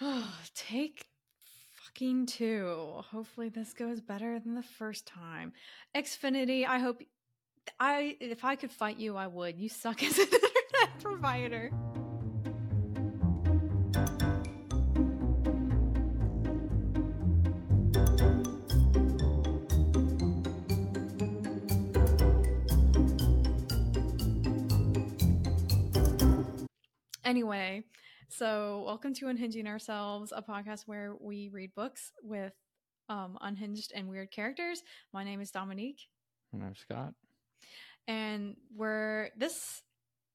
Oh, take fucking two. Hopefully this goes better than the first time. Xfinity, I hope I if I could fight you, I would. You suck as an internet provider. Anyway, so welcome to Unhinging Ourselves, a podcast where we read books with um, unhinged and weird characters. My name is Dominique. And I'm Scott. And we're this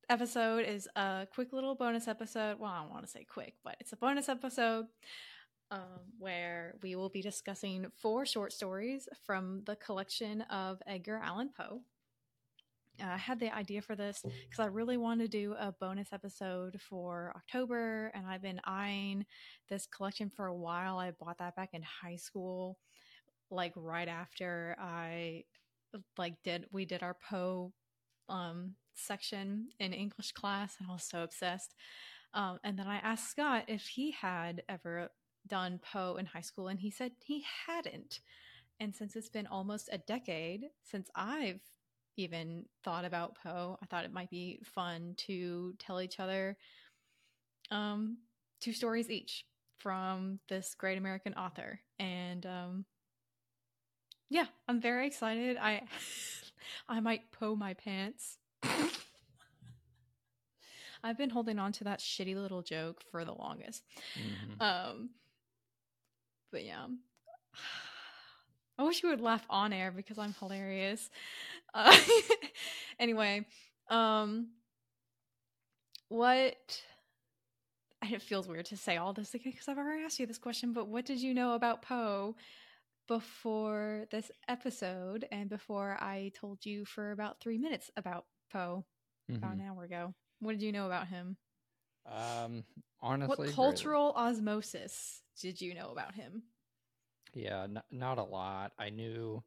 episode is a quick little bonus episode. Well, I don't want to say quick, but it's a bonus episode um, where we will be discussing four short stories from the collection of Edgar Allan Poe. Uh, I had the idea for this because I really wanted to do a bonus episode for October, and I've been eyeing this collection for a while. I bought that back in high school, like right after I like did we did our Poe um, section in English class, and I was so obsessed. Um, and then I asked Scott if he had ever done Poe in high school, and he said he hadn't. And since it's been almost a decade since I've even thought about Poe. I thought it might be fun to tell each other um, two stories each from this great American author. And um, yeah, I'm very excited. I I might Poe my pants. I've been holding on to that shitty little joke for the longest. Mm-hmm. Um, but yeah. I wish you would laugh on air because I'm hilarious. Uh, anyway, um, what? It feels weird to say all this again because I've already asked you this question, but what did you know about Poe before this episode and before I told you for about three minutes about Poe mm-hmm. about an hour ago? What did you know about him? Um, honestly, what cultural really... osmosis did you know about him? Yeah, n- not a lot. I knew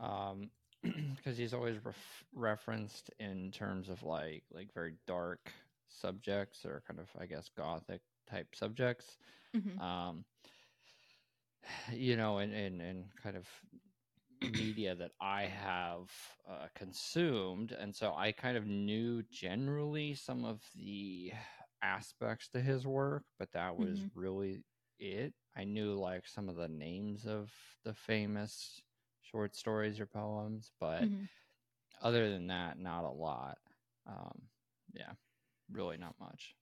um because he's always ref- referenced in terms of like like very dark subjects or kind of I guess gothic type subjects. Mm-hmm. Um you know, and and and kind of media that I have uh, consumed, and so I kind of knew generally some of the aspects to his work, but that was mm-hmm. really it. I knew like some of the names of the famous short stories or poems, but mm-hmm. other than that, not a lot. Um, yeah, really not much.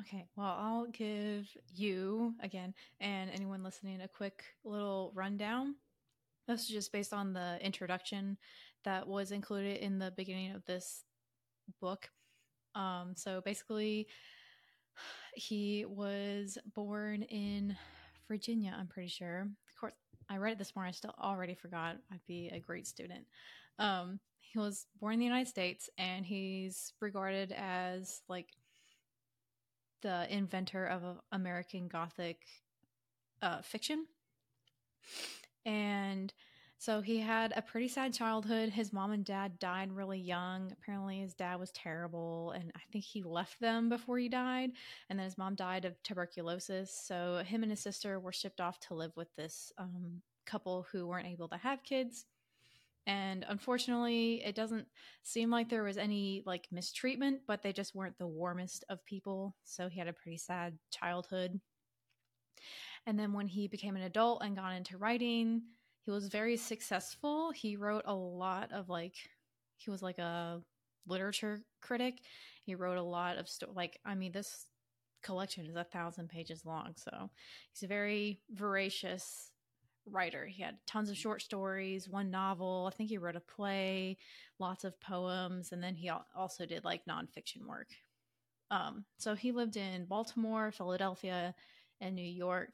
Okay, well, I'll give you again and anyone listening a quick little rundown. This is just based on the introduction that was included in the beginning of this book. Um, so basically, he was born in Virginia, I'm pretty sure. Of course, I read it this morning. I still already forgot. I'd be a great student. Um, he was born in the United States, and he's regarded as like the inventor of American Gothic uh, fiction. And so he had a pretty sad childhood. His mom and dad died really young. Apparently, his dad was terrible, and I think he left them before he died. And then his mom died of tuberculosis. So him and his sister were shipped off to live with this um, couple who weren't able to have kids. And unfortunately, it doesn't seem like there was any like mistreatment, but they just weren't the warmest of people. So he had a pretty sad childhood. And then when he became an adult and got into writing, he was very successful. He wrote a lot of like he was like a literature critic. He wrote a lot of sto- like I mean this collection is a thousand pages long, so he's a very voracious writer. He had tons of short stories, one novel. I think he wrote a play, lots of poems, and then he also did like nonfiction work. Um, so he lived in Baltimore, Philadelphia, and New York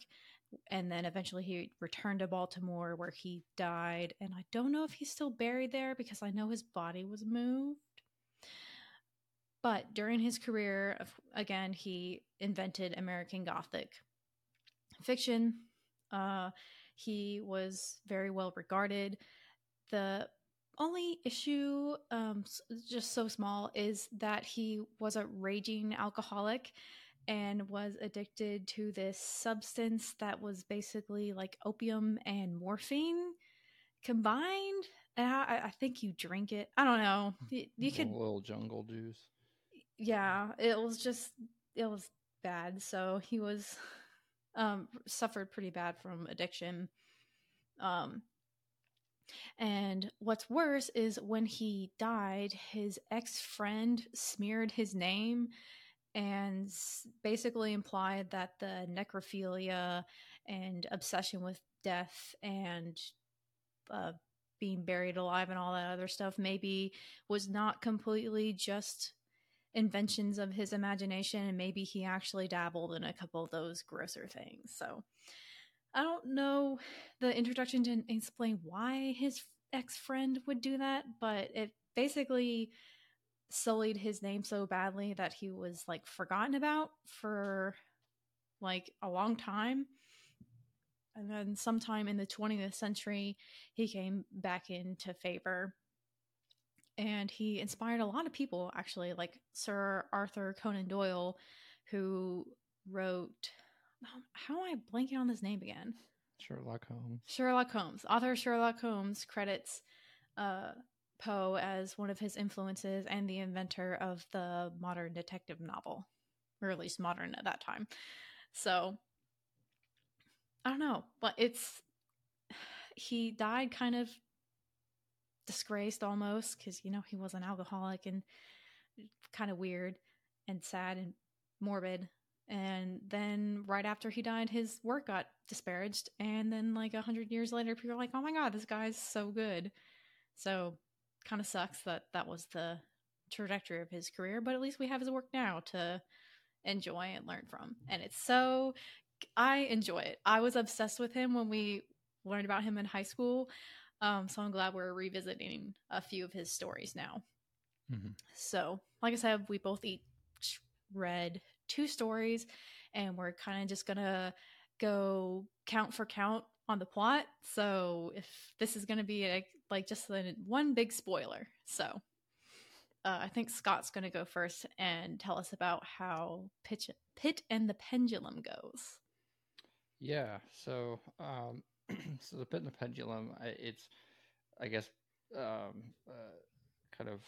and then eventually he returned to Baltimore where he died. And I don't know if he's still buried there because I know his body was moved. But during his career, again, he invented American Gothic fiction. Uh, he was very well regarded. The only issue, um, just so small, is that he was a raging alcoholic and was addicted to this substance that was basically like opium and morphine combined. And I, I think you drink it. I don't know. You, you could a little jungle juice. yeah it was just it was bad so he was um suffered pretty bad from addiction um and what's worse is when he died his ex-friend smeared his name and basically implied that the necrophilia and obsession with death and uh, being buried alive and all that other stuff maybe was not completely just inventions of his imagination and maybe he actually dabbled in a couple of those grosser things. So i don't know the introduction didn't explain why his ex-friend would do that but it basically sullied his name so badly that he was like forgotten about for like a long time. And then sometime in the 20th century he came back into favor. And he inspired a lot of people actually like sir arthur conan doyle who wrote um, how am i blanking on his name again? Sherlock Holmes. sherlock holmes. Author sherlock holmes credits uh, poe as one of his influences and the inventor of the modern detective novel or at least modern at that time. So i don't know but it's he died kind of disgraced almost because you know he was an alcoholic and kind of weird and sad and morbid. And then right after he died his work got disparaged. And then like a hundred years later people are like oh my god this guy's so good. So kind of sucks that that was the trajectory of his career but at least we have his work now to enjoy and learn from and it's so i enjoy it i was obsessed with him when we learned about him in high school um, so I'm glad we're revisiting a few of his stories now. Mhm. So, like I said, we both each read two stories, and we're kind of just gonna go count for count on the plot. So, if this is gonna be a, like just a, one big spoiler, so uh, I think Scott's gonna go first and tell us about how Pitch, Pit and the Pendulum goes. Yeah. So, um, so the pit and the pendulum, it's, I guess, um, uh, kind of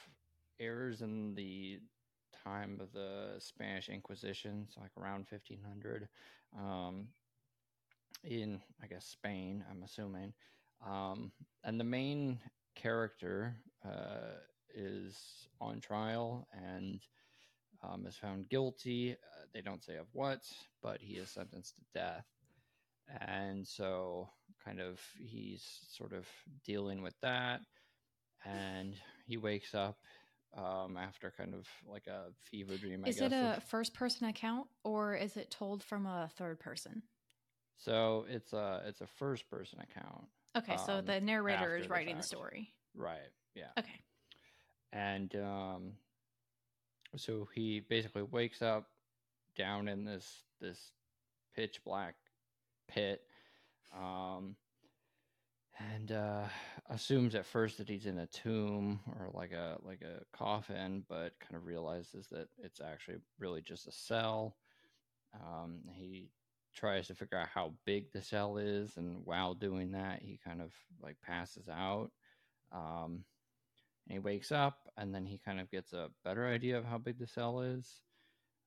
errors in the time of the Spanish Inquisition, so like around 1500, um, in I guess Spain, I'm assuming. Um, and the main character uh, is on trial and um, is found guilty. Uh, they don't say of what, but he is sentenced to death. And so, kind of, he's sort of dealing with that. And he wakes up um, after kind of like a fever dream, I Is guess. it a of- first person account or is it told from a third person? so it's a it's a first person account, Okay, so Um, the narrator is the writing the story. right? Yeah. Okay. and um, so he basically wakes up down in this this pitch black pit um, and uh, assumes at first that he's in a tomb or like a like a coffin but kind of realizes that it's actually really just a cell um, he tries to figure out how big the cell is and while doing that he kind of like passes out um, and he wakes up and then he kind of gets a better idea of how big the cell is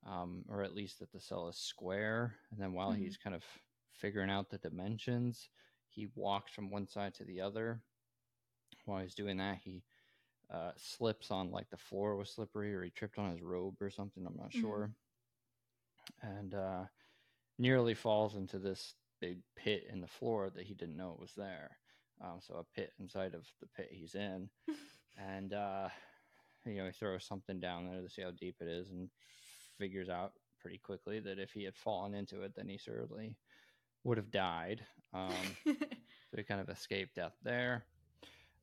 um, or at least that the cell is square and then while Mhm. he's kind of figuring out the dimensions he walks from one side to the other while he's doing that he uh, slips on like the floor was slippery or he tripped on his robe or something i'm not Mhm. sure and uh, nearly falls into this big pit in the floor that he didn't know it was there um, so a pit inside of the pit he's in and uh, you know he throws something down there to see how deep it is and figures out pretty quickly that if he had fallen into it then he certainly would have died um, so he kind of escaped death there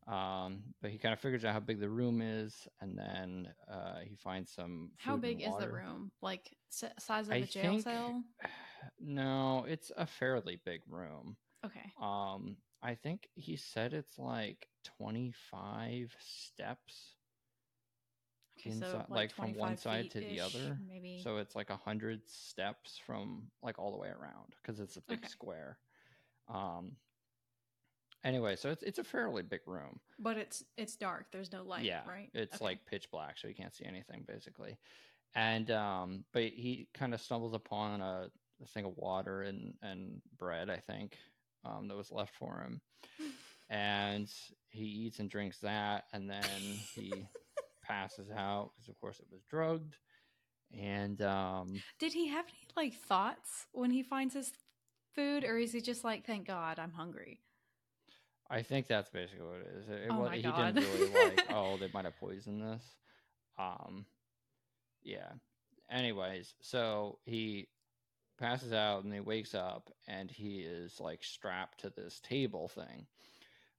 um, but he kind of figures out how big the room is and then uh, he finds some How big is the room? Like s- size of I a jail think- cell? no it's a fairly big room Okay. um i think he said it's like 25 steps Okay, inside, so like, from one side to the other. maybe. So it's like a hundred steps from like all the way around because it's a big Okay. square. Um. Anyway, so it's it's a fairly big room. but it's it's dark. There's no light. yeah, right. it's Okay. like pitch black, so you can't see anything basically. And um, but he kind of stumbles upon a, a thing of water and and bread, I think, um, that was left for him, and he eats and drinks that, and then he passes out because, of course, it was drugged. And um, Did he have any like thoughts when he finds his food, or is he just like, "Thank God, I'm hungry"? I think that's basically what it is. It, Oh my he God. didn't really like, oh, they might have poisoned this. Um, yeah. Anyways, so he passes out and he wakes up and he is like strapped to this table thing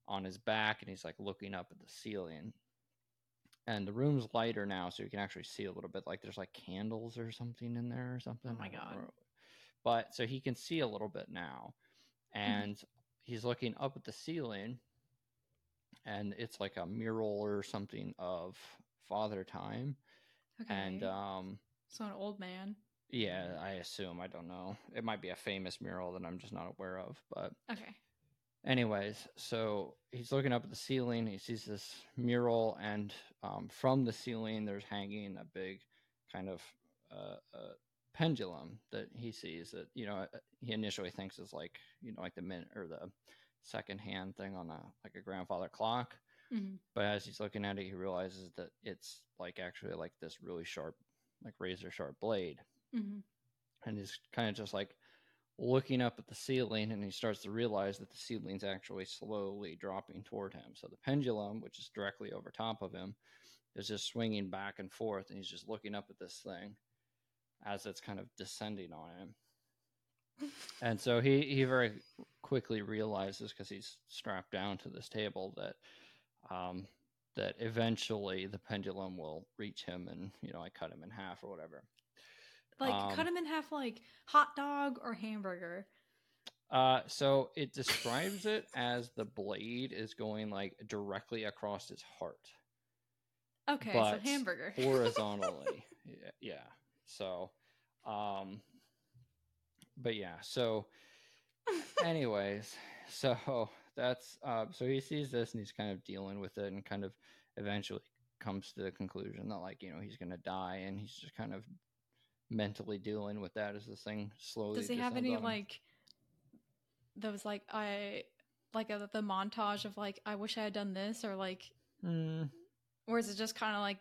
on his back and he's like looking up at the ceiling. And the room's lighter now, so you can actually see a little bit. Like there's like candles or something in there or something. Oh my God. But so he can see a little bit now. Mm-hmm. And he's looking up at the ceiling and it's like a mural or something of father time Okay. and um so an old man. Yeah i assume i don't know it might be a famous mural that i'm just not aware of but Okay. anyways so he's looking up at the ceiling he sees this mural and um, from the ceiling there's hanging a big kind of uh, uh, pendulum that he sees that you know uh, he initially thinks is like you know like the minute or the second hand thing on a like a grandfather clock Mhm. but as he's looking at it he realizes that it's like actually like this really sharp like razor sharp blade Mhm. and he's kind of just like looking up at the ceiling and he starts to realize that the ceiling's actually slowly dropping toward him. So the pendulum which is directly over top of him is just swinging back and forth and he's just looking up at this thing as it's kind of descending on him. And so he he very quickly realizes because he's strapped down to this table that um that eventually the pendulum will reach him and you know i cut him in half or whatever Like Um, cut him in half, like hot dog or hamburger. Uh, so it describes it as the blade is going like directly across his heart, Okay, so hamburger. horizontally. yeah, yeah. So, um, but yeah. So, anyways, so that's uh, so he sees this and he's kind of dealing with it and kind of eventually comes to the conclusion that like you know he's gonna die and he's just kind of mentally dealing with that as this thing slowly. Does he have any like those like I like a, the montage of like I wish I had done this or like Hmm. or is it just kind of like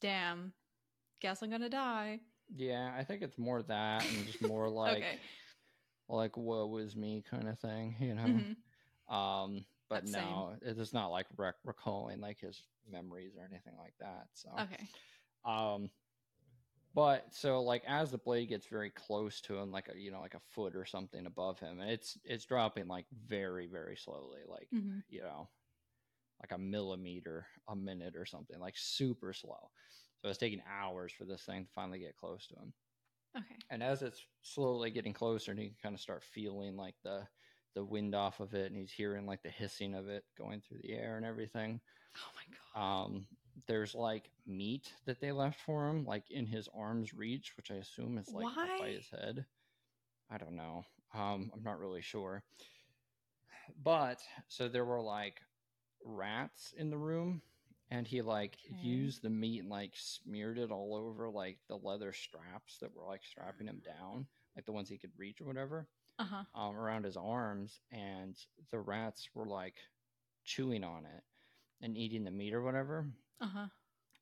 damn guess I'm gonna die Yeah, I think it's more that and just more like okay like woe is me kind of thing, you know. Mhm. Um, but That's same. no, it's not like rec- recalling like his memories or anything like that. So, okay um, but so like as the blade gets very close to him, like a you know like a foot or something above him, and it's it's dropping like very very slowly, like Mhm. you know, like a millimeter a minute or something, like super slow. So it's taking hours for this thing to finally get close to him. okay And as it's slowly getting closer, and he can kind of start feeling like the the wind off of it, and he's hearing like the hissing of it going through the air and everything. oh my god Um, there's like meat that they left for him, like in his arm's reach, which I assume is like up by his head. I don't know. Um, I'm not really sure. But so there were like rats in the room, and he like Okay. used the meat and like smeared it all over like the leather straps that were like strapping him down, like the ones he could reach or whatever, uh-huh um, around his arms, and the rats were like chewing on it and eating the meat or whatever. Uh-huh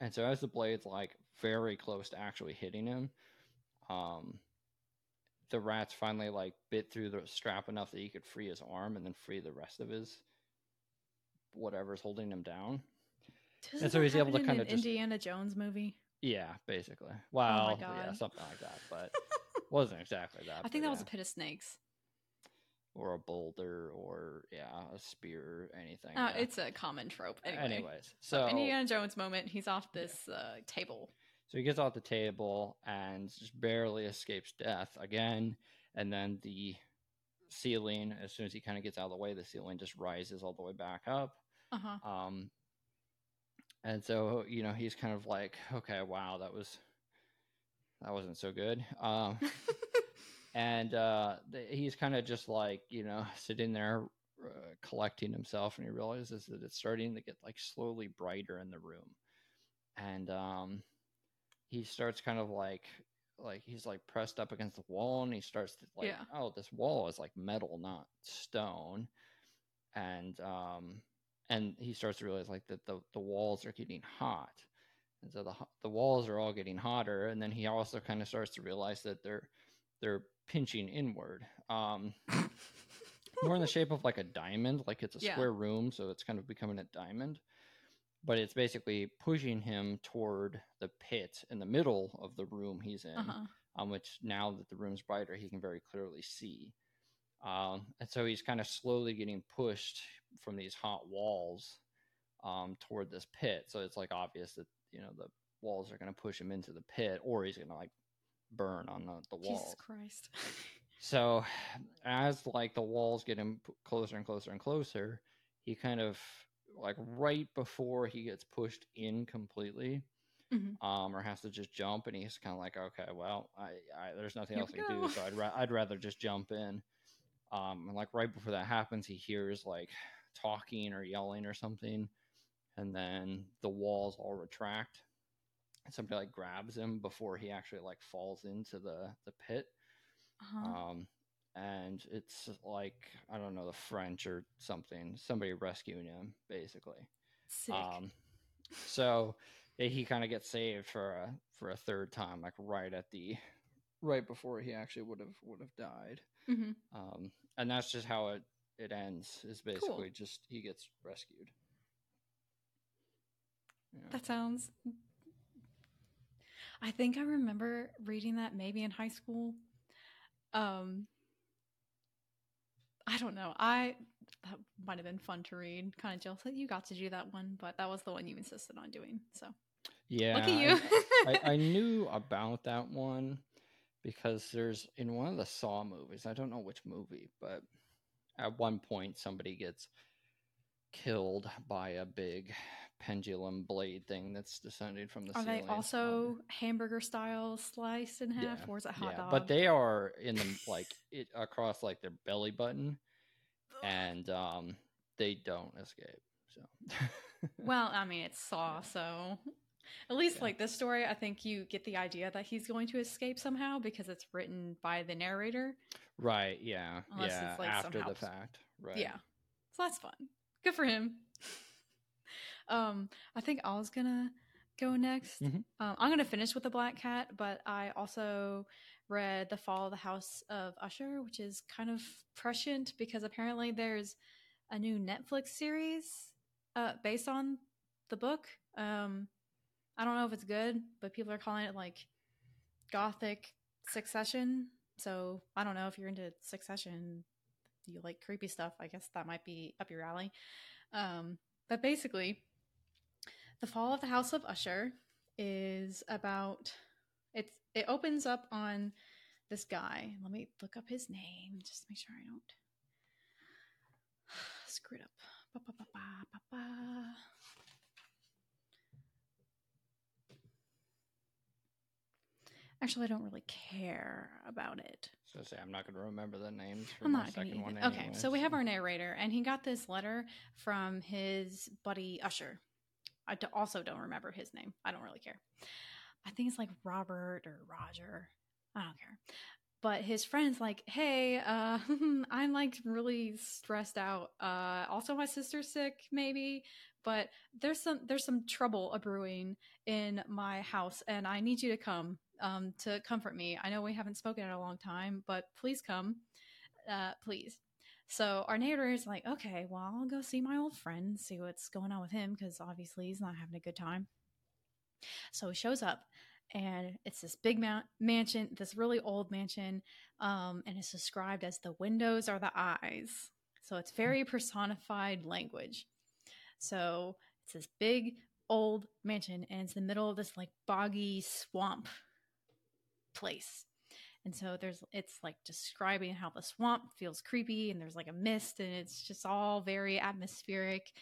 And so as the blade's like very close to actually hitting him, um, the rats finally like bit through the strap enough that he could free his arm and then free the rest of his whatever's holding him down. Doesn't so he's able to in kinda just- Indiana Jones movie Yeah, basically. Well, yeah, Oh God. something like that, but wasn't exactly that. I think that was a pit of snakes or a boulder or yeah, a spear, or anything. uh, yeah. it's a common trope anyway Anyways, so Indiana Jones moment he's off this uh, table So he gets off the table and just barely escapes death again. And then the ceiling, as soon as he kind of gets out of the way, the ceiling just rises all the way back up. uh-huh Um, and so you know he's kind of like, okay, wow, that was that wasn't so good. Um, and uh, th- he's kind of just like you know sitting there uh, collecting himself, and he realizes that it's starting to get like slowly brighter in the room, and um, he starts kind of like like he's like pressed up against the wall, and he starts to like, Yeah. oh, this wall is like metal, not stone, and um, and he starts to realize like that the the walls are getting hot. And so the the walls are all getting hotter, and then he also kind of starts to realize that they're they're pinching inward, um, more in the shape of like a diamond, like it's a Yeah. square room, so it's kind of becoming a diamond. But it's basically pushing him toward the pit in the middle of the room he's in, Uh-huh. on which now that the room's brighter, he can very clearly see. Um, and so he's kind of slowly getting pushed from these hot walls um, toward this pit. So it's like obvious that you know the walls are going to push him into the pit, or he's going to like burn on the, the walls. Jesus Christ. So as like the walls get him closer and closer and closer, he kind of like right before he gets pushed in completely, Mhm. um, or has to just jump, and he's kind of like, okay, well, I, I there's nothing Here else I can do, so I'd ra- I'd rather just jump in. Um, and like right before that happens, he hears like talking or yelling or something, and then the walls all retract. Somebody like grabs him before he actually like falls into the the pit Uh-huh. um, and it's like I don't know the French or something. Somebody rescuing him, basically. Sick. Um, so he kind of gets saved for a for a third time, like right at the right before he actually would have would have died. hmm Um, and that's just how it it ends. Is basically just he gets rescued. Yeah. That sounds. I think I remember reading that maybe in high school. Um, I don't know. I that might have been fun to read. Kind of jealous that you got to do that one, but that was the one you insisted on doing. So yeah, look at I- you. I, I knew about that one because there's in one of the Saw movies. I don't know which movie, but at one point somebody gets killed by a big pendulum blade thing that's descending from the Are ceiling. they also hamburger style sliced in half, Yeah, or is it hot yeah, dog? but they are in the like it across like their belly button, and um, they don't escape. So Well, I mean, it's Saw, Yeah. so at least like this story, I think you get the idea that he's going to escape somehow because it's written by the narrator. right, yeah, Unless yeah, it's, like, after somehow- the fact, right, Yeah, so that's fun. Good for him. Um, I think I was gonna go next. Mhm. Um, I'm gonna finish with the Black Cat, but I also read The Fall of the House of Usher, which is kind of prescient because apparently there's a new Netflix series uh, based on the book. Um, I don't know if it's good, but people are calling it like gothic succession. So I don't know if you're into succession, you like creepy stuff. I guess that might be up your alley. Um, but basically, the fall of the House of Usher is about it's it opens up on this guy. Let me look up his name just to make sure I don't screw it up. Ba, ba, ba. Actually, I don't really care about it. So say I'm not going to remember the names for I'm my not second one. Okay, so we have our narrator, and he got this letter from his buddy Usher. I also don't remember his name. I don't really care. I think it's like Robert or Roger. I don't care. But his friend's like, hey, uh, I'm like really stressed out. Uh, also, my sister's sick, maybe. But there's some there's some trouble a brewing in my house, and I need you to come um, to comfort me. I know we haven't spoken in a long time, but please come uh, please. So our neighbor is like, okay, well, I'll go see my old friend, see what's going on with him, because obviously he's not having a good time. So he shows up, and it's this big ma- mansion, this really old mansion, um, and it's described as the windows are the eyes. So it's very personified language. So it's this big old mansion, and it's in the middle of this like boggy swamp place. And so there's it's like describing how the swamp feels creepy and there's like a mist and it's just all very atmospheric.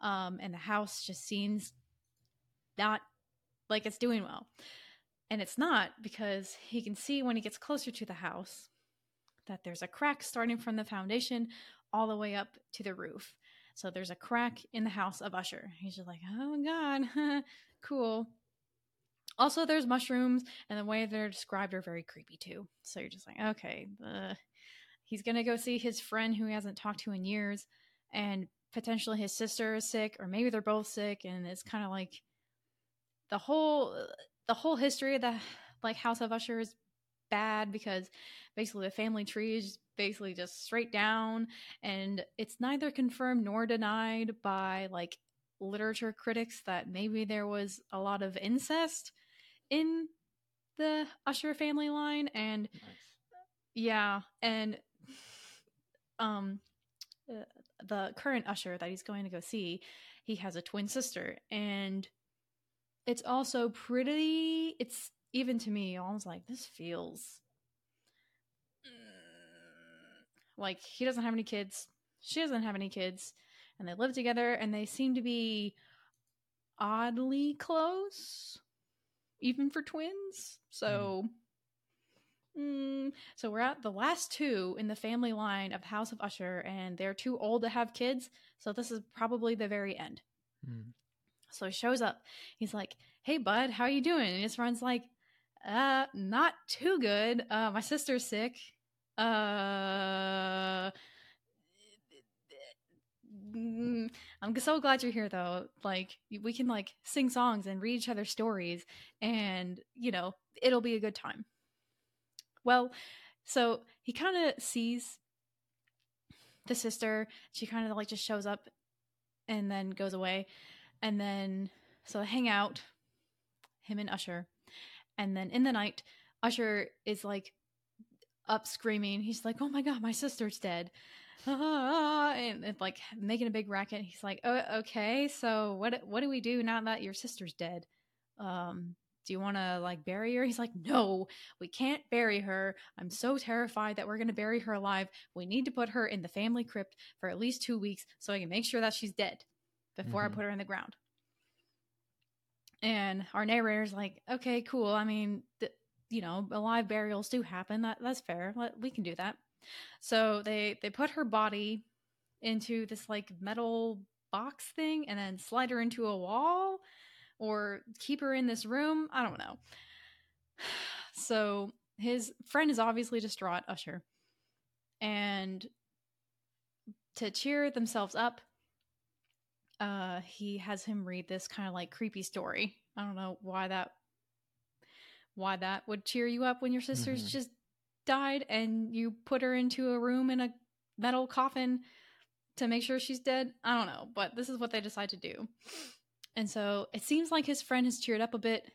Um, and the house just seems not like it's doing well. And it's not because he can see when he gets closer to the house that there's a crack starting from the foundation all the way up to the roof. So there's a crack in the house of Usher. He's just like, oh God, cool. Also, there's mushrooms, and the way they're described are very creepy too. So you're just like, okay, uh, he's gonna go see his friend who he hasn't talked to in years, and potentially his sister is sick, or maybe they're both sick, and it's kind of like the whole the whole history of the like House of Usher is bad because basically the family tree is basically just straight down and it's neither confirmed nor denied by like literature critics that maybe there was a lot of incest in the Usher family line and nice. yeah and um the current Usher that he's going to go see he has a twin sister and it's also pretty it's even to me I was like this feels like he doesn't have any kids she doesn't have any kids and they live together and they seem to be oddly close even for twins. So mm. Mm, so we're at the last two in the family line of house of usher and they're too old to have kids. So this is probably the very end. Mm. so he shows up. He's like hey bud how are you doing? And his friend's like uh not too good. Uh my sister's sick. Uh Mm, I'm so glad you're here though. Like we can like sing songs and read each other stories and you know, it'll be a good time. Well, so he kind of sees the sister. She kind of like just shows up and then goes away. And then so they hang out him and Usher. And then in the night, Usher is like up screaming. He's like, "Oh my god, my sister's dead!" Ah, and, and like making a big racket. He's like, "Oh, okay. So what? What do we do now that your sister's dead? Um, do you want to like bury her?" He's like, "No, we can't bury her. I'm so terrified that we're going to bury her alive. We need to put her in the family crypt for at least two weeks so I can make sure that she's dead before mm-hmm. I put her in the ground." And our narrator's like, "Okay, cool. I mean." Th- you know, alive burials do happen. That that's fair. We can do that. So they they put her body into this like metal box thing and then slide her into a wall or keep her in this room. I don't know. So his friend is obviously distraught, Usher. And to cheer themselves up, uh, he has him read this kind of like creepy story. I don't know why that why that would cheer you up when your sister's mm-hmm. just died and you put her into a room in a metal coffin to make sure she's dead. I don't know, but this is what they decide to do. And so it seems like his friend has cheered up a bit.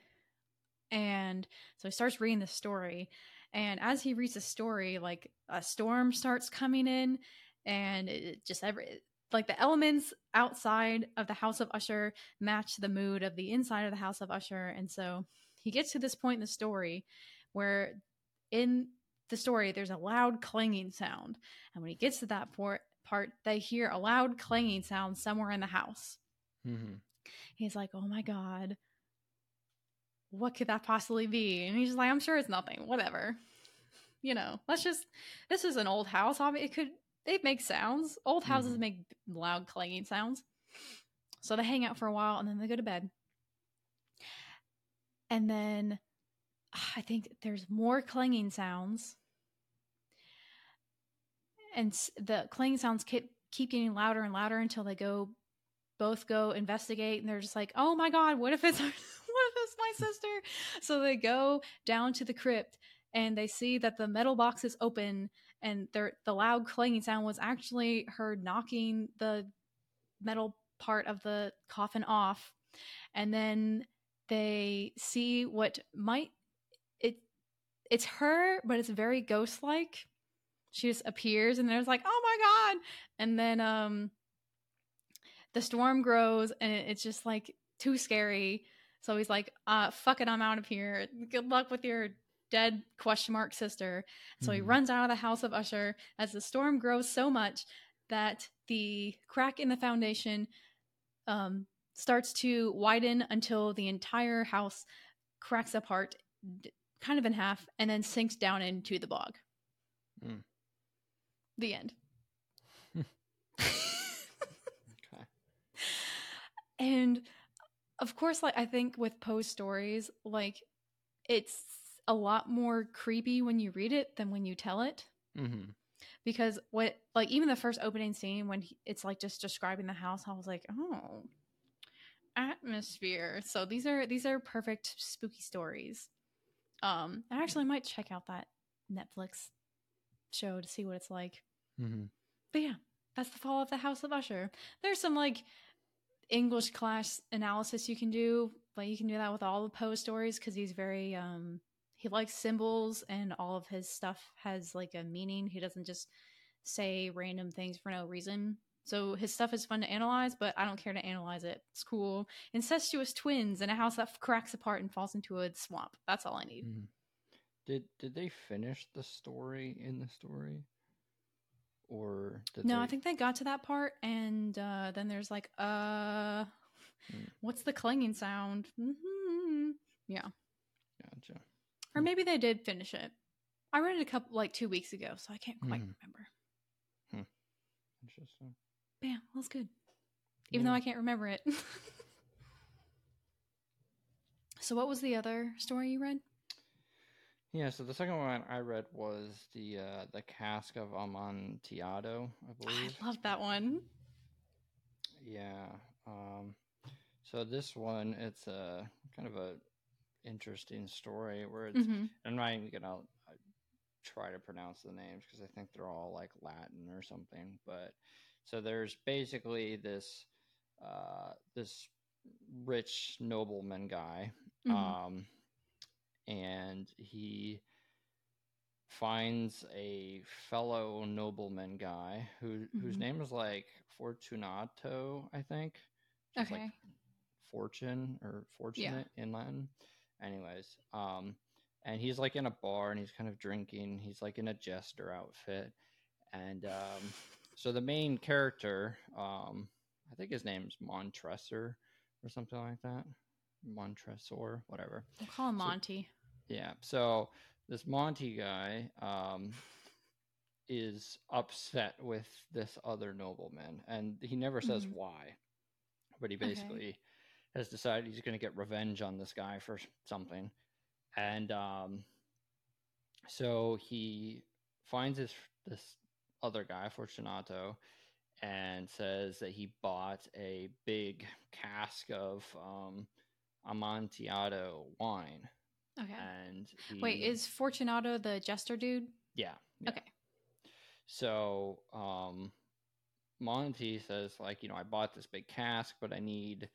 And so he starts reading the story. And as he reads the story, like a storm starts coming in, and it just every like the elements outside of the house of Usher match the mood of the inside of the house of Usher. And so he gets to this point in the story where in the story there's a loud clanging sound. And when he gets to that part part they hear a loud clanging sound somewhere in the house. Mm-hmm. he's like oh my god what could that possibly be? And he's like i'm sure it's nothing whatever. You know let's just this is an old house it could it makes sounds. Old houses mm-hmm. make loud clanging sounds. So they hang out for a while and then they go to bed. And then I think there's more clanging sounds. And the clanging sounds keep, keep getting louder and louder until they go both go investigate and they're just like, "Oh my god, what if it's what if it's my sister?" so they go down to the crypt and they see that the metal box is open and the loud clanging sound was actually her knocking the metal part of the coffin off. And then they see what might it it's her but it's very ghost like she just appears and there's like oh my god and then um the storm grows and it's just like too scary so he's like uh fuck it i'm out of here good luck with your dead question mark sister so mm-hmm. he runs out of the house of usher as the storm grows so much that the crack in the foundation um starts to widen until the entire house cracks apart, d- kind of in half, and then sinks down into the bog. Mm. The end. Okay. And of course, like I think with Poe's stories, like it's a lot more creepy when you read it than when you tell it. Mm-hmm. Because what, like, even the first opening scene when he, it's like just describing the house, I was like, oh, atmosphere. So these are these are perfect spooky stories. Um, I actually might check out that Netflix show to see what it's like. Mm-hmm. But yeah, that's the fall of the House of Usher. There's some like English class analysis you can do, but you can do that with all the Poe stories because he's very um he likes symbols and all of his stuff has like a meaning. He doesn't just say random things for no reason. So his stuff is fun to analyze, but I don't care to analyze it. It's cool. Incestuous twins in a house that cracks apart and falls into a swamp. That's all I need. Mm-hmm. Did did they finish the story in the story? Or did No, they... I think they got to that part, and uh, then there's like, uh, Hmm. what's the clanging sound? hmm Yeah, Gotcha. or Hmm. maybe they did finish it. I read it a couple like two weeks ago, so I can't quite Mhm. remember. Interesting. But yeah, that's good. Even though I can't remember it. so, what was the other story you read? Yeah, so the second one I read was the uh the cask of Amontillado, I believe. I love that one. Yeah. Um so this one it's a kind of a interesting story where it's hmm I'm not even gonna uh, try to pronounce the names because I think they're all like Latin or something. But so there's basically this uh, this rich nobleman guy, Mhm. um, and he finds a fellow nobleman guy who whose Mhm. name is like Fortunato, I think. is, like, Okay. fortune or fortunate in Latin. Anyways, um, and he's like in a bar and he's kind of drinking. He's like in a jester outfit, and um, so the main character, um, I think his name's Montresor or something like that, Montresor, whatever. We'll call him So- Monty. Yeah. So this Monty guy um, is upset with this other nobleman, and he never says Mhm. why, but he Okay. basically has decided he's going to get revenge on this guy for something, and um, so he finds this this other guy, Fortunato, and says that he bought a big cask of um, Amontillado wine Okay. and Wait, is Fortunato the jester dude? yeah, yeah. Okay. So um, Monty says like you know I bought this big cask, but I need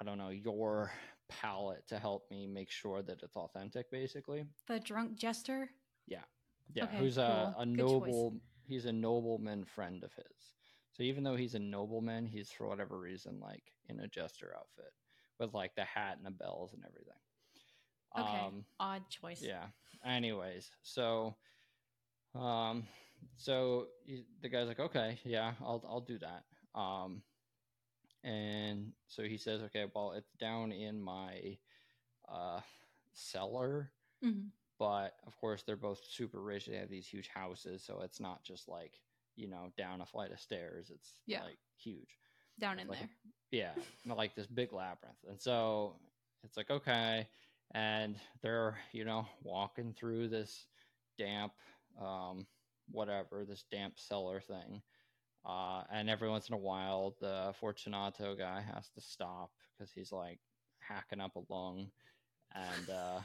I don't know your palate to help me make sure that it's authentic, basically. The drunk jester? Yeah, Okay, who's a, cool. a noble. He's a nobleman friend of his. So even though he's a nobleman, he's for whatever reason like in a jester outfit with like the hat and the bells and everything. Okay. Um, Odd choice. yeah. Anyways, so um so the guy's like, "Okay, yeah, I'll I'll do that." Um and so he says, "Okay, well, it's down in my uh cellar, Mhm. but of course they're both super rich. They have these huge houses, so it's not just like, you know, down a flight of stairs. It's Yeah. like huge." Down in Like- there. yeah, like this big labyrinth. And so it's like, okay. And they're, you know, walking through this damp, um, whatever, this damp cellar thing. Uh, and every once in a while, the Fortunato guy has to stop because he's like hacking up a lung. And, uh,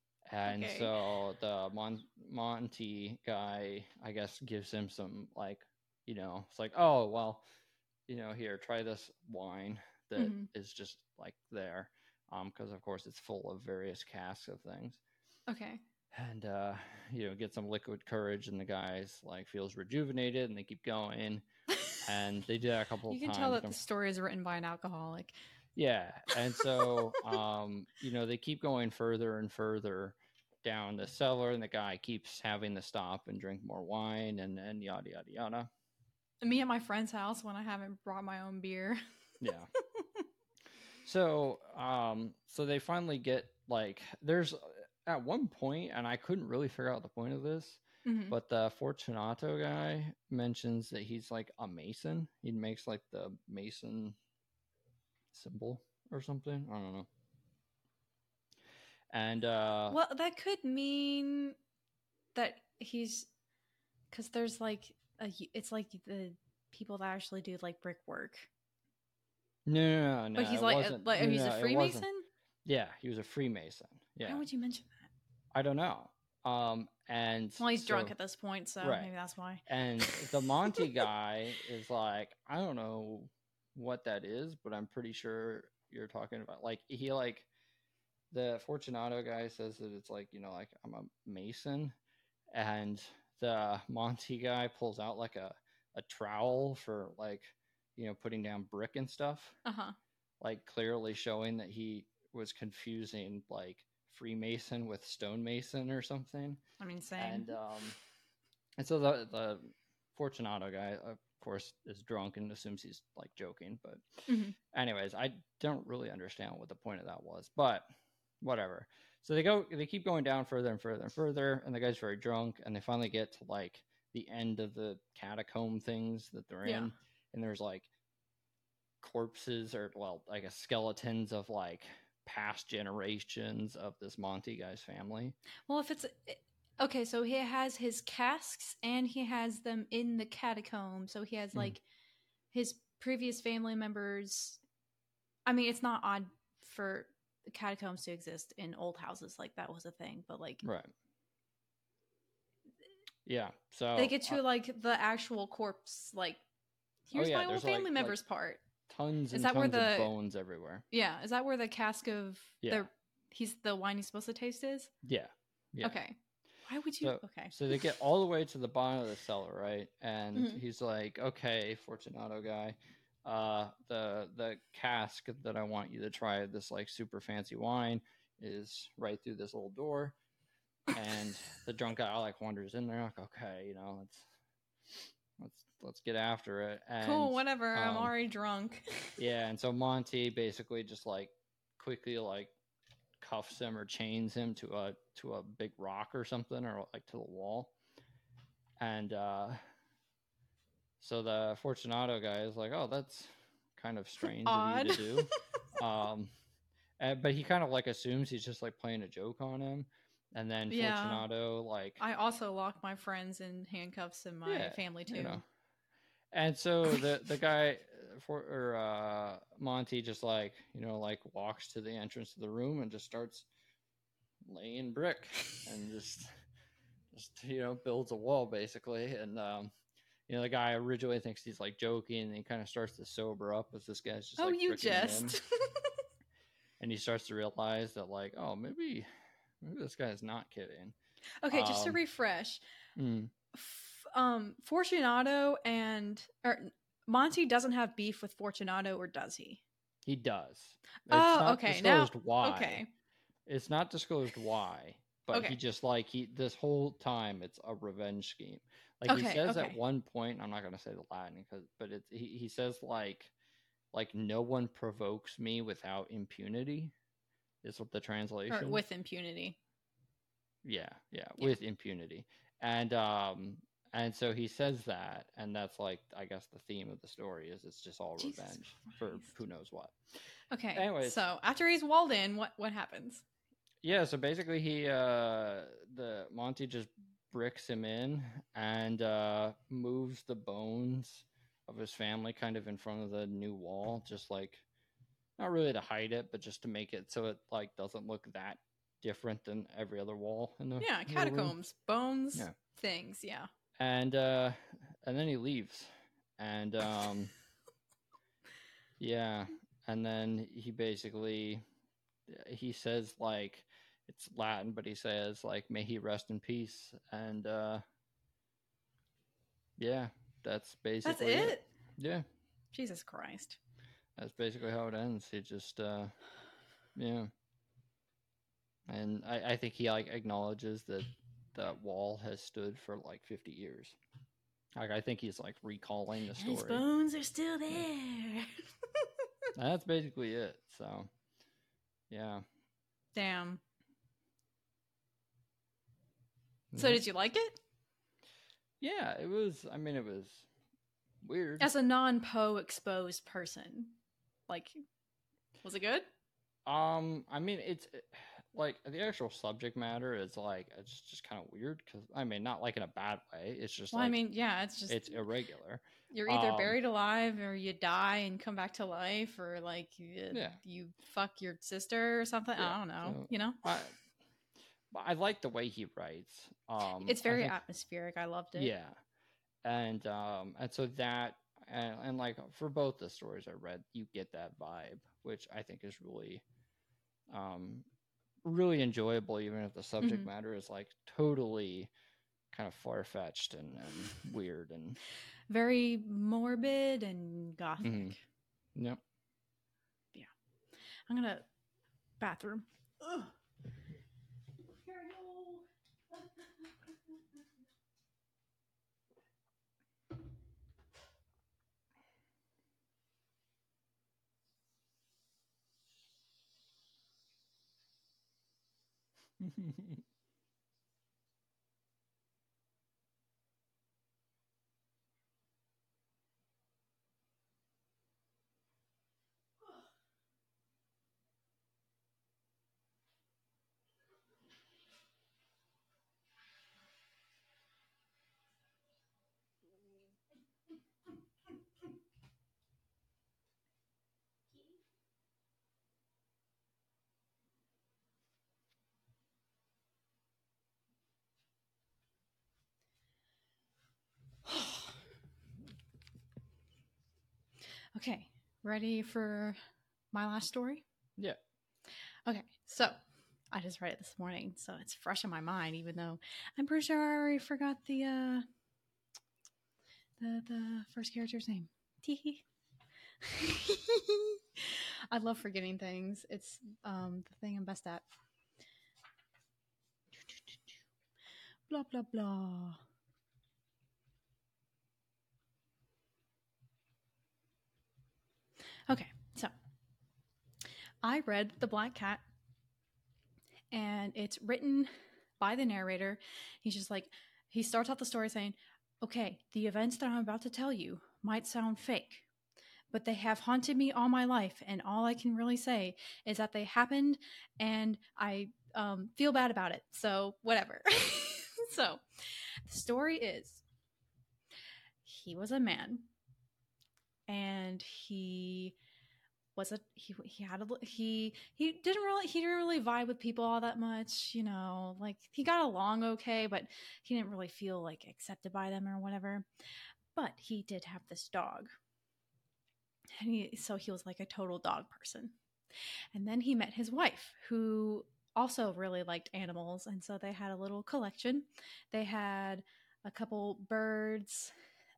and Okay. so the Mon- Monty guy, I guess, gives him some like, you know, it's like, oh well, you know, here, try this wine that is Mhm. just like there, um, because of course it's full of various casks of things, Okay. and uh, you know, get some liquid courage, and the guys like feels rejuvenated, and they keep going, and they do that a couple you can times. tell that the story is written by an alcoholic. yeah, and so um, you know they keep going further and further down the cellar, and the guy keeps having to stop and drink more wine, and and yada yada yada. Me at my friend's house when I haven't brought my own beer. Yeah, So, um, so they finally get like there's at one point, and I couldn't really figure out the point of this, Mhm. but the Fortunato guy mentions that he's like a mason. He makes like the mason symbol or something. I don't know. And uh, well, that could mean that he's because there's like a, it's like the people that actually do like brickwork. No, no, no, no, but he's like, a, like no, he's a. Freemason. Yeah, he was a Freemason. Yeah, Why would you mention that? I don't know. Um, and Well, he's drunk at this point, so Right. maybe that's why. And the Monty guy is like, I don't know what that is, but I'm pretty sure you're talking about like he like the Fortunato guy says that it's like, you know, like I'm a mason and the Monty guy pulls out like a, a trowel for like, you know, putting down brick and stuff, Uh huh. like clearly showing that he was confusing like Freemason with stonemason or something. I mean, same. And um, and so the the Fortunato guy, of course, is drunk and assumes he's like joking. But Mhm. anyways, I don't really understand what the point of that was, but whatever. So they go, they keep going down further and further and further, and the guy's very drunk, and they finally get to like the end of the catacomb things that they're Yeah. in, and there's like corpses or well, I guess skeletons of like past generations of this Monty guy's family. well, if it's okay, so he has his casks and he has them in the catacomb. So he has Mhm. like his previous family members. I mean, it's not odd for catacombs to exist in old houses. Like that was a thing, but like Right. Yeah. So they get to uh, like the actual corpse. Like here's yeah, my old like- family like- members part. tons is and that where tons the- of bones everywhere. Yeah, is that where the cask of Yeah. the he's the wine he's supposed to taste is? Yeah. Yeah. Okay. Why would you? So- okay. So they get all the way to the bottom of the cellar, right? And Mhm. he's like, "Okay, Fortunato guy, uh, the the cask that I want you to try this like super fancy wine is right through this little door." And the drunk guy like wanders in there, like, "Okay, you know, let's let's let's get after it." And, cool. Whatever. I'm um, already drunk. Yeah, and so Monty basically just like quickly like cuffs him or chains him to a to a big rock or something or like to the wall. And uh so the Fortunato guy is like, "Oh, that's kind of strange of you to do." um and, but he kind of like assumes he's just like playing a joke on him. And then Yeah. Fortunato like I also lock my friends in handcuffs in my Yeah, family too. you know. And so the the guy uh, for or uh, Monty just like you know like walks to the entrance of the room and just starts laying brick and just just you know builds a wall basically. And um you know the guy originally thinks he's like joking and he kind of starts to sober up as this guy's just oh, like you jest. and he starts to realize that like oh maybe maybe this guy's not kidding. Okay, just to Um, refresh, Mm, um, Fortunato and or Monty doesn't have beef with Fortunato, or does he? he does it's Oh, okay, now- why Okay. It's not disclosed why, but Okay. he just like he this whole time it's a revenge scheme. Like he says okay. at one point, I'm not gonna say the Latin because, but it's he, he says like like no one provokes me without impunity. Is what the translation. Or with impunity. yeah, yeah, Yeah. with impunity, and um and so he says that, and that's like I guess the theme of the story is it's just all Jesus revenge for who knows what. Okay. Anyways. so after he's walled in, what what happens? Yeah, so basically he uh the Monty just bricks him in and uh moves the bones of his family kind of in front of the new wall, just like not really to hide it, but just to make it so it like doesn't look that different than every other wall in the Yeah, the room. catacombs, bones, Yeah. things. Yeah. And uh and then he leaves. And um yeah, and then he basically he says like it's Latin, but he says like may he rest in peace and uh yeah, that's basically That's basically it. Yeah, Jesus Christ. that's basically how it ends. He just uh yeah. And I, I think he like acknowledges that that wall has stood for like 50 years. Like I think he's like recalling the story. His bones are still there. That's basically it. So, yeah. Damn. So Mhm. did you like it? Yeah, it was. I mean, it was weird. As a non-Poe exposed person, like, was it good? Um, I mean, it's eh, like the actual subject matter is like it's just kind of weird because I mean, not like in a bad way. It's just Well, like I mean, yeah, it's just it's irregular. you're either um, buried alive or you die and come back to life, or like you, Yeah. you fuck your sister or something. Yeah, I don't know. so- you know, I, but I like the way he writes. Um, it's I very think- atmospheric. I loved it. Yeah, and um, and so that and, and like for both the stories I read, you get that vibe, which I think is really, um, really enjoyable, even if the subject Mhm. matter is like totally kind of far fetched and, and weird and very morbid and gothic. Mhm. yep. Yeah. I'm gonna bathroom. Ugh. Go. Okay, ready for my last story? yeah. Okay, so I just read it this morning, so it's fresh in my mind, even though I'm pretty sure I already forgot the uh the the first character's name. Teehee. I love forgetting things. It's um the thing I'm best at. Blah blah blah. Okay, so I read The Black Cat, and it's written by the narrator. He's just like, he starts out the story saying, Okay, the events that I'm about to tell you might sound fake, but they have haunted me all my life, and all I can really say is that they happened, and I um, feel bad about it. So, whatever. so, the story is he was a man, and he was a he he had a he he didn't really he didn't really vibe with people all that much you know like he got along okay but he didn't really feel like accepted by them or whatever. But he did have this dog. And he so he was like a total dog person. And then he met his wife who also really liked animals. And so they had a little collection. They had a couple birds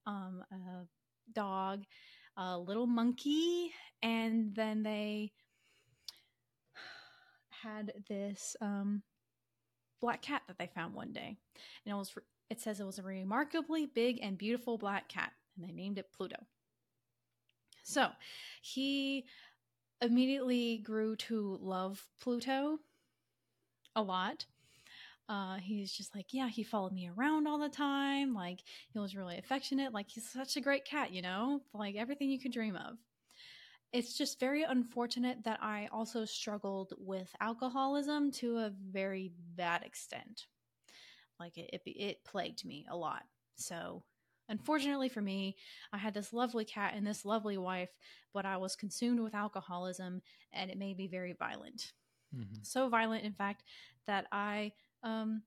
um a dog a little monkey and then they had this um, black cat that they found one day. And it was it says it was a remarkably big and beautiful black cat and they named it pluto. So he immediately grew to love pluto a lot uh, he's just like, yeah, he followed me around all the time. Like, he was really affectionate. Like, he's such a great cat, you know? Like, everything you could dream of. It's just very unfortunate that I also struggled with alcoholism to a very bad extent. Like, it, it, it plagued me a lot. So, unfortunately for me, I had this lovely cat and this lovely wife, but I was consumed with alcoholism and it made me very violent Mhm. so violent in fact that i um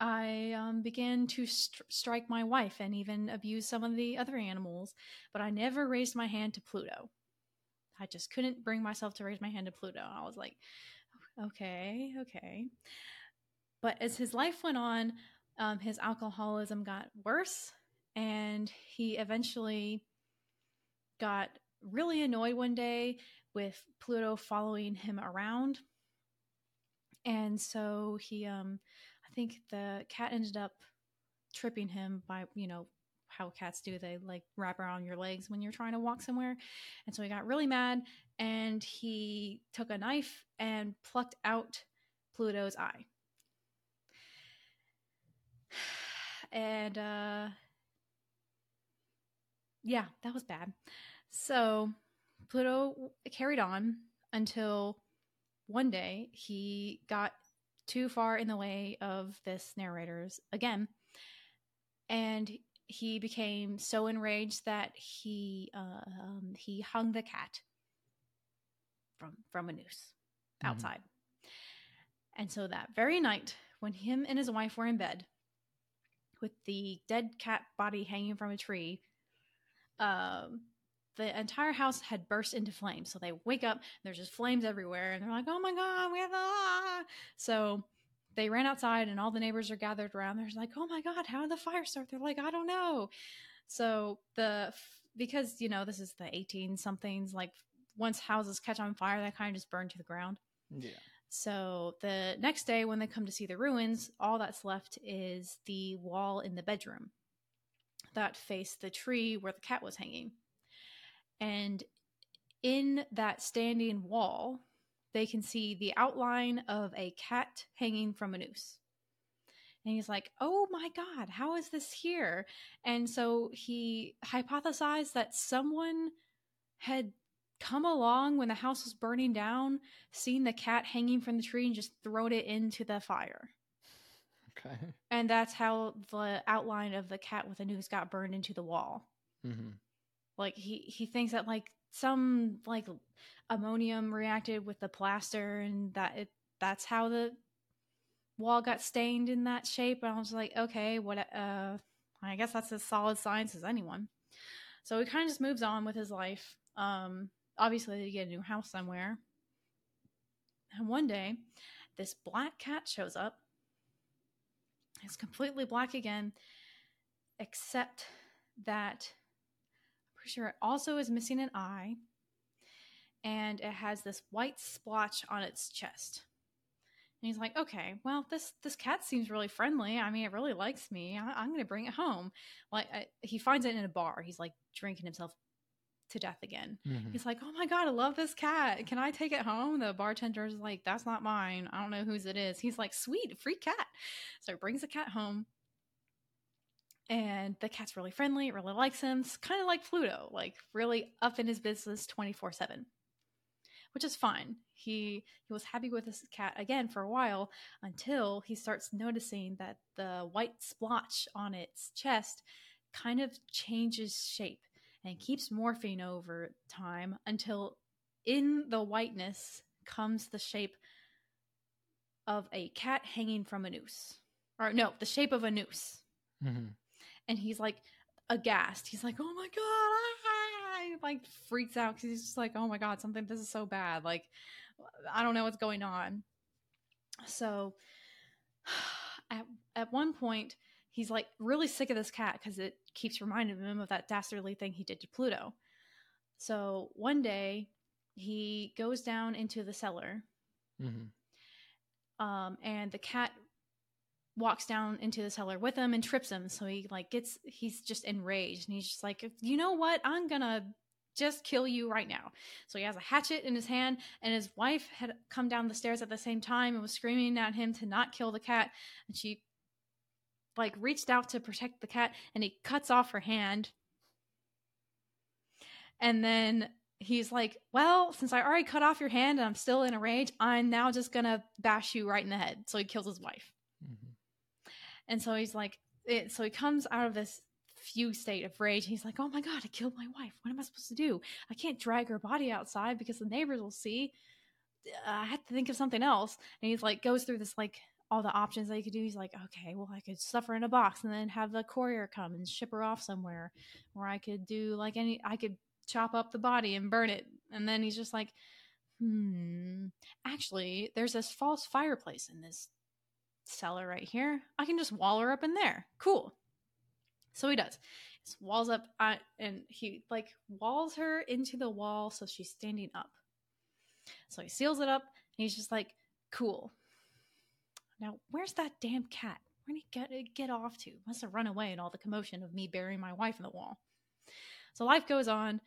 i um began to str strike my wife and even abuse some of the other animals but i never raised my hand to pluto. I just couldn't bring myself to raise my hand to pluto. I was like okay okay. But as his life went on um, his alcoholism got worse and he eventually got really annoyed one day with Pluto following him around. And so he um I think the cat ended up tripping him by, you know, how cats do. They like wrap around your legs when you're trying to walk somewhere. And so he got really mad and he took a knife and plucked out Pluto's eye. And uh yeah, that was bad. So Pluto carried on until one day he got too far in the way of this narrator's again and he became so enraged that he uh, um, he hung the cat from from a noose Mhm. outside and so that very night when him and his wife were in bed with the dead cat body hanging from a tree um the entire house had burst into flames. So they wake up, there's just flames everywhere, and they're like, "Oh my god, we have a!" So they ran outside, and all the neighbors are gathered around. They're like, "Oh my god, how did the fire start?" They're like, "I don't know." So the because you know this is the 18 somethings, like once houses catch on fire, they kind of just burn to the ground. Yeah. So the next day, when they come to see the ruins, all that's left is the wall in the bedroom that faced the tree where the cat was hanging. And in that standing wall, they can see the outline of a cat hanging from a noose. And he's like, Oh my God, how is this here? And so he hypothesized that someone had come along when the house was burning down, seen the cat hanging from the tree, and just thrown it into the fire. Okay. And that's how the outline of the cat with a noose got burned into the wall. Mm-hmm. Like he he thinks that like some like ammonium reacted with the plaster and that it that's how the wall got stained in that shape. And I was like, okay, what uh I guess that's as solid science as anyone. So he kind of just moves on with his life. Um obviously to get a new house somewhere. And one day, this black cat shows up. It's completely black again, except that I'm pretty sure it also is missing an eye, and it has this white splotch on its chest. And he's like, "Okay, well, this this cat seems really friendly. I mean, it really likes me. I, I'm going to bring it home." Like I, he finds it in a bar. He's like drinking himself to death again. Mm-hmm. He's like, "Oh my god, I love this cat. Can I take it home?" The bartender's like, "That's not mine. I don't know whose it is." He's like, "Sweet, free cat." So he brings the cat home. And the cat's really friendly, really likes him. It's kind of like Pluto, like really up in his business 24/7. Which is fine. He he was happy with his cat again for a while until he starts noticing that the white splotch on its chest kind of changes shape and keeps morphing over time until in the whiteness comes the shape of a cat hanging from a noose. Or no, the shape of a noose. Mm-hmm. And he's like aghast. He's like, "Oh my god!" Ah! He like freaks out because he's just like, "Oh my god, something. This is so bad. Like, I don't know what's going on." So, at at one point, he's like really sick of this cat because it keeps reminding him of that dastardly thing he did to Pluto. So one day, he goes down into the cellar, Mm-hmm. um, and the cat walks down into the cellar with him and trips him. So he like gets he's just enraged and he's just like, you know what? I'm gonna just kill you right now. So he has a hatchet in his hand, and his wife had come down the stairs at the same time and was screaming at him to not kill the cat. And she like reached out to protect the cat, and he cuts off her hand. And then he's like, Well, since I already cut off your hand and I'm still in a rage, I'm now just gonna bash you right in the head. So he kills his wife. And so he's like, it, so he comes out of this fugue state of rage. He's like, oh my God, I killed my wife. What am I supposed to do? I can't drag her body outside because the neighbors will see. Uh, I have to think of something else. And he's like, goes through this, like, all the options that he could do. He's like, okay, well, I could stuff her in a box and then have the courier come and ship her off somewhere. Or I could do, like, any, I could chop up the body and burn it. And then he's just like, hmm, actually, there's this false fireplace in this cellar right here. I can just wall her up in there. Cool. So he does. He walls up uh, and he like walls her into the wall so she's standing up. So he seals it up and he's just like, cool. Now, where's that damn cat? where'd he get get off to? Must have run away in all the commotion of me burying my wife in the wall. So life goes on.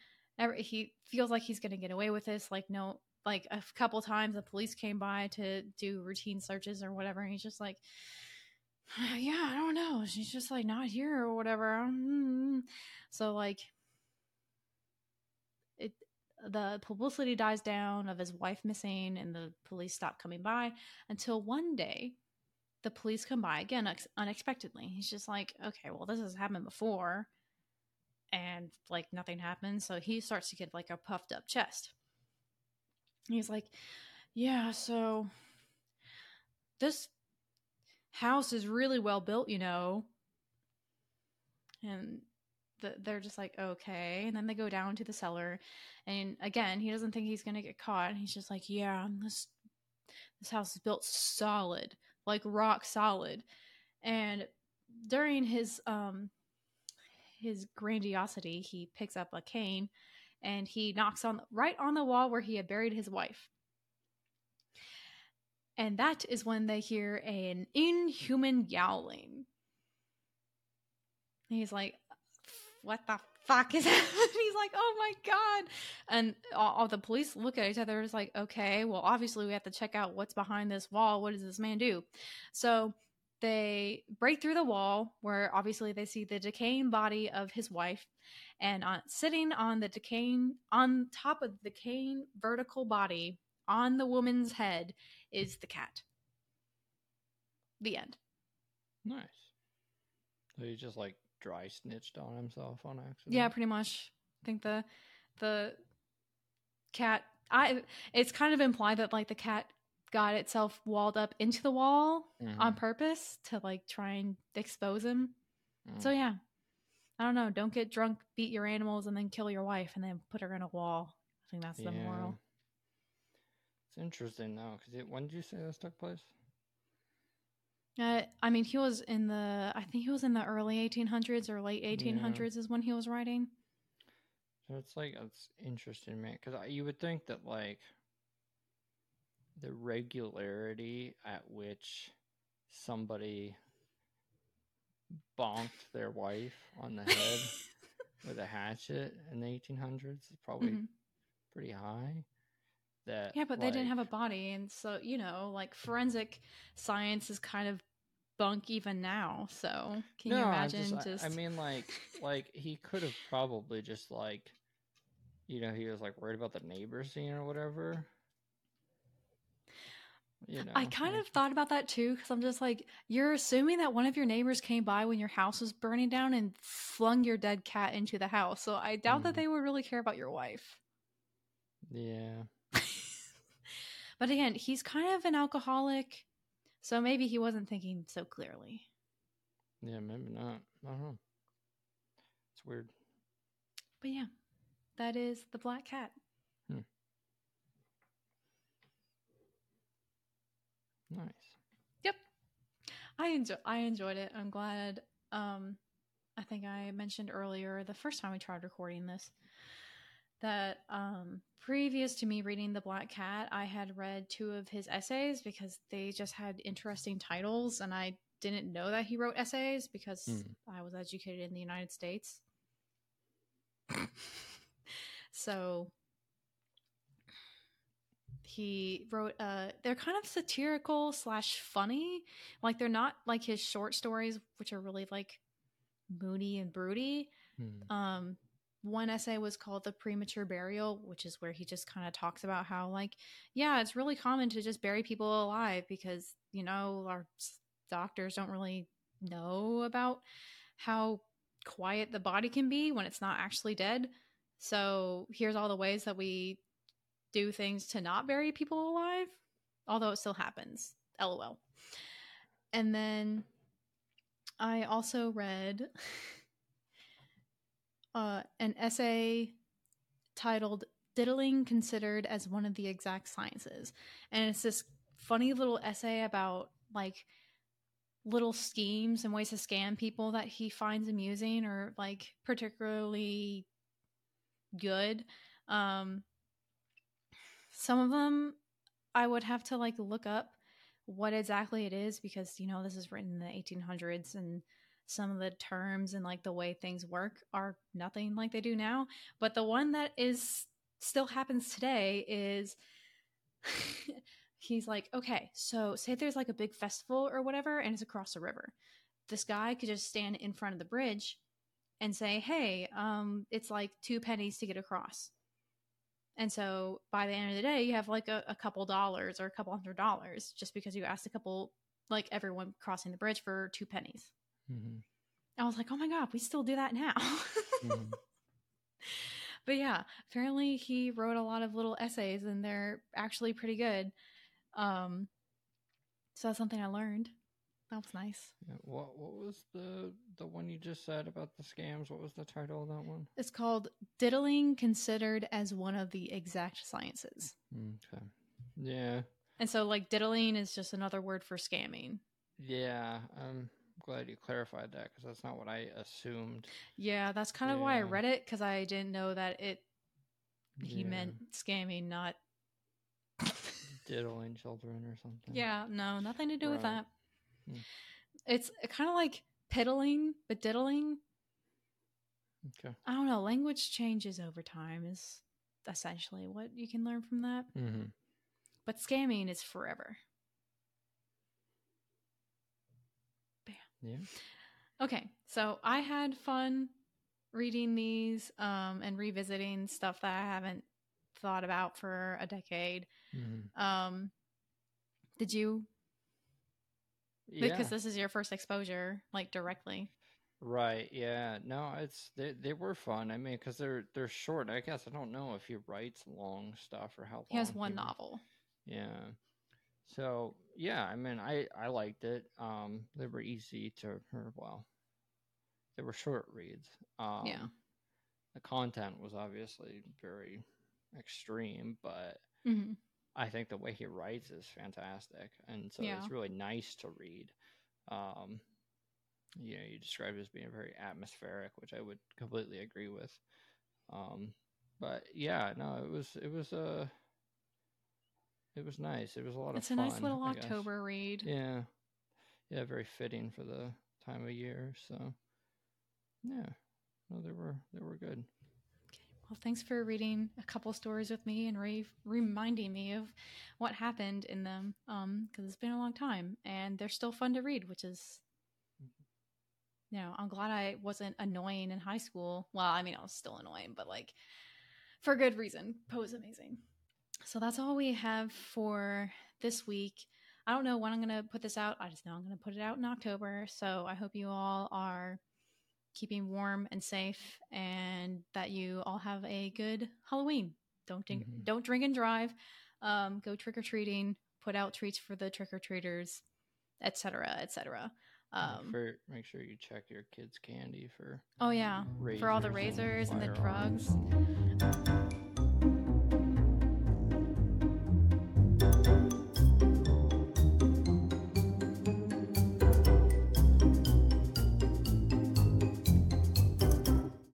He feels like he's going to get away with this. Like no, like a couple times the police came by to do routine searches or whatever, and he's just like, yeah, I don't know. She's just like not here or whatever. Mm-hmm. So like it the publicity dies down of his wife missing and the police stop coming by until one day the police come by again unexpectedly. He's just like, okay, well, this has happened before, and like nothing happens. So he starts to get like a puffed up chest. He's like, yeah, so this house is really well built, you know. And the, they're just like, okay. And then they go down to the cellar. And again, he doesn't think he's going to get caught. He's just like, yeah, this, this house is built solid, like rock solid. And during his, um, his grandiosity, he picks up a cane and he knocks on right on the wall where he had buried his wife. And that is when they hear an inhuman yowling. he's like, What the fuck is happening? he's like, Oh my God. And all, all, the police look at each other. It's like, Okay, well, obviously we have to check out what's behind this wall. What does this man do? So they break through the wall where obviously they see the decaying body of his wife and on, sitting on the decaying on top of the decaying vertical body on the woman's head is the cat. The end. Nice. So he just like dry snitched on himself on accident. Yeah, pretty much. I think the the cat I it's kind of implied that like the cat got itself walled up into the wall mm-hmm. on purpose to like try and expose him. Mm. So yeah. I don't know, don't get drunk, beat your animals and then kill your wife and then put her in a wall. I think that's the moral. It's interesting though, because when did you say this took place? Uh, I mean, he was in the. I think he was in the early 1800s or late 1800s yeah. is when he was writing. So it's like it's interesting, man, because you would think that like the regularity at which somebody bonked their wife on the head with a hatchet in the 1800s is probably mm-hmm. pretty high that yeah but like, they didn't have a body and so you know like forensic science is kind of bunk even now so can no, you imagine I just, just... I, I mean like like he could have probably just like you know he was like worried about the neighbor scene or whatever you know, I kind like, of thought about that too because I'm just like, you're assuming that one of your neighbors came by when your house was burning down and flung your dead cat into the house. So I doubt mm. that they would really care about your wife. Yeah. But again, he's kind of an alcoholic, so maybe he wasn't thinking so clearly. Yeah, maybe not. I don't know. It's weird. But yeah, that is the black cat. Nice. Yep. I enjoy I enjoyed it. I'm glad um I think I mentioned earlier the first time we tried recording this that um, previous to me reading The Black Cat, I had read two of his essays because they just had interesting titles, and I didn't know that he wrote essays because mm. I was educated in the United States. so he wrote uh they're kind of satirical slash funny. Like they're not like his short stories which are really like moody and broody. Hmm. um one essay was called the premature burial which is where he just kind of talks about how like yeah it's really common to just bury people alive because you know our doctors don't really know about how quiet the body can be when it's not actually dead. So here's all the ways that we do things to not bury people alive although it still happens lol and then i also read uh, an essay titled Diddling Considered as One of the Exact Sciences. And it's this funny little essay about like little schemes and ways to scam people that he finds amusing or like particularly good. Um, some of them I would have to like look up what exactly it is because you know this is written in the 1800s and some of the terms and like the way things work are nothing like they do now. But the one that is still happens today is he's like, okay, so say there's like a big festival or whatever and it's across the river. This guy could just stand in front of the bridge and say, hey, um, it's like two pennies to get across. And so by the end of the day, you have like a, a couple dollars or a couple hundred dollars just because you asked a couple, like everyone crossing the bridge for two pennies. Mm-hmm. I was like, oh my God, we still do that now. mm-hmm. But yeah, apparently he wrote a lot of little essays and they're actually pretty good. Um, so that's something I learned. That was nice. Yeah, what what was the the one you just said about the scams? What was the title of that one? It's called Diddling Considered as One of the Exact Sciences. Okay. Yeah. And so like diddling is just another word for scamming. Yeah. I'm glad you clarified that because that's not what I assumed. Yeah, that's kind of yeah. why I read it because I didn't know that it he yeah. meant scamming, not diddling children or something. Yeah, no, nothing to do right. with that. Hmm. It's kind of like piddling, but diddling. Okay. I don't know. Language changes over time is essentially what you can learn from that. Mm-hmm. But scamming is forever. Bam. Yeah. Okay, so I had fun reading these um, and revisiting stuff that I haven't thought about for a decade. Mm-hmm. Um, did you yeah. because this is your first exposure like directly. Right yeah. No it's they, they were fun. I mean because they're they're short. I guess i don't know if he writes long stuff or how long he has one he, novel. Yeah. So yeah i mean i i liked it. Um they were easy to well they were short reads. Um yeah. the content was obviously very extreme but mm-hmm. I think the way he writes is fantastic, and so yeah. it's really nice to read. Um, you know, you described it as being very atmospheric, which I would completely agree with. Um, but yeah, no, it was it was a uh, it was nice. It was a lot it's of. It's a nice little October read. Yeah, yeah, very fitting for the time of year. So yeah, no, they were they were good. Well, thanks for reading a couple stories with me and re- reminding me of what happened in them. Um, because it's been a long time and they're still fun to read, which is, you know, I'm glad I wasn't annoying in high school. Well, I mean, I was still annoying, but like for good reason. Poe's amazing. So that's all we have for this week. I don't know when I'm going to put this out. I just know I'm going to put it out in October. So I hope you all are keeping warm and safe, and that you all have a good Halloween. Don't drink, mm-hmm. don't drink and drive. Um, go trick or treating. Put out treats for the trick or treaters, etc., etc. Um, for, make sure you check your kids' candy for. Oh yeah, for all the razors and, and the drugs.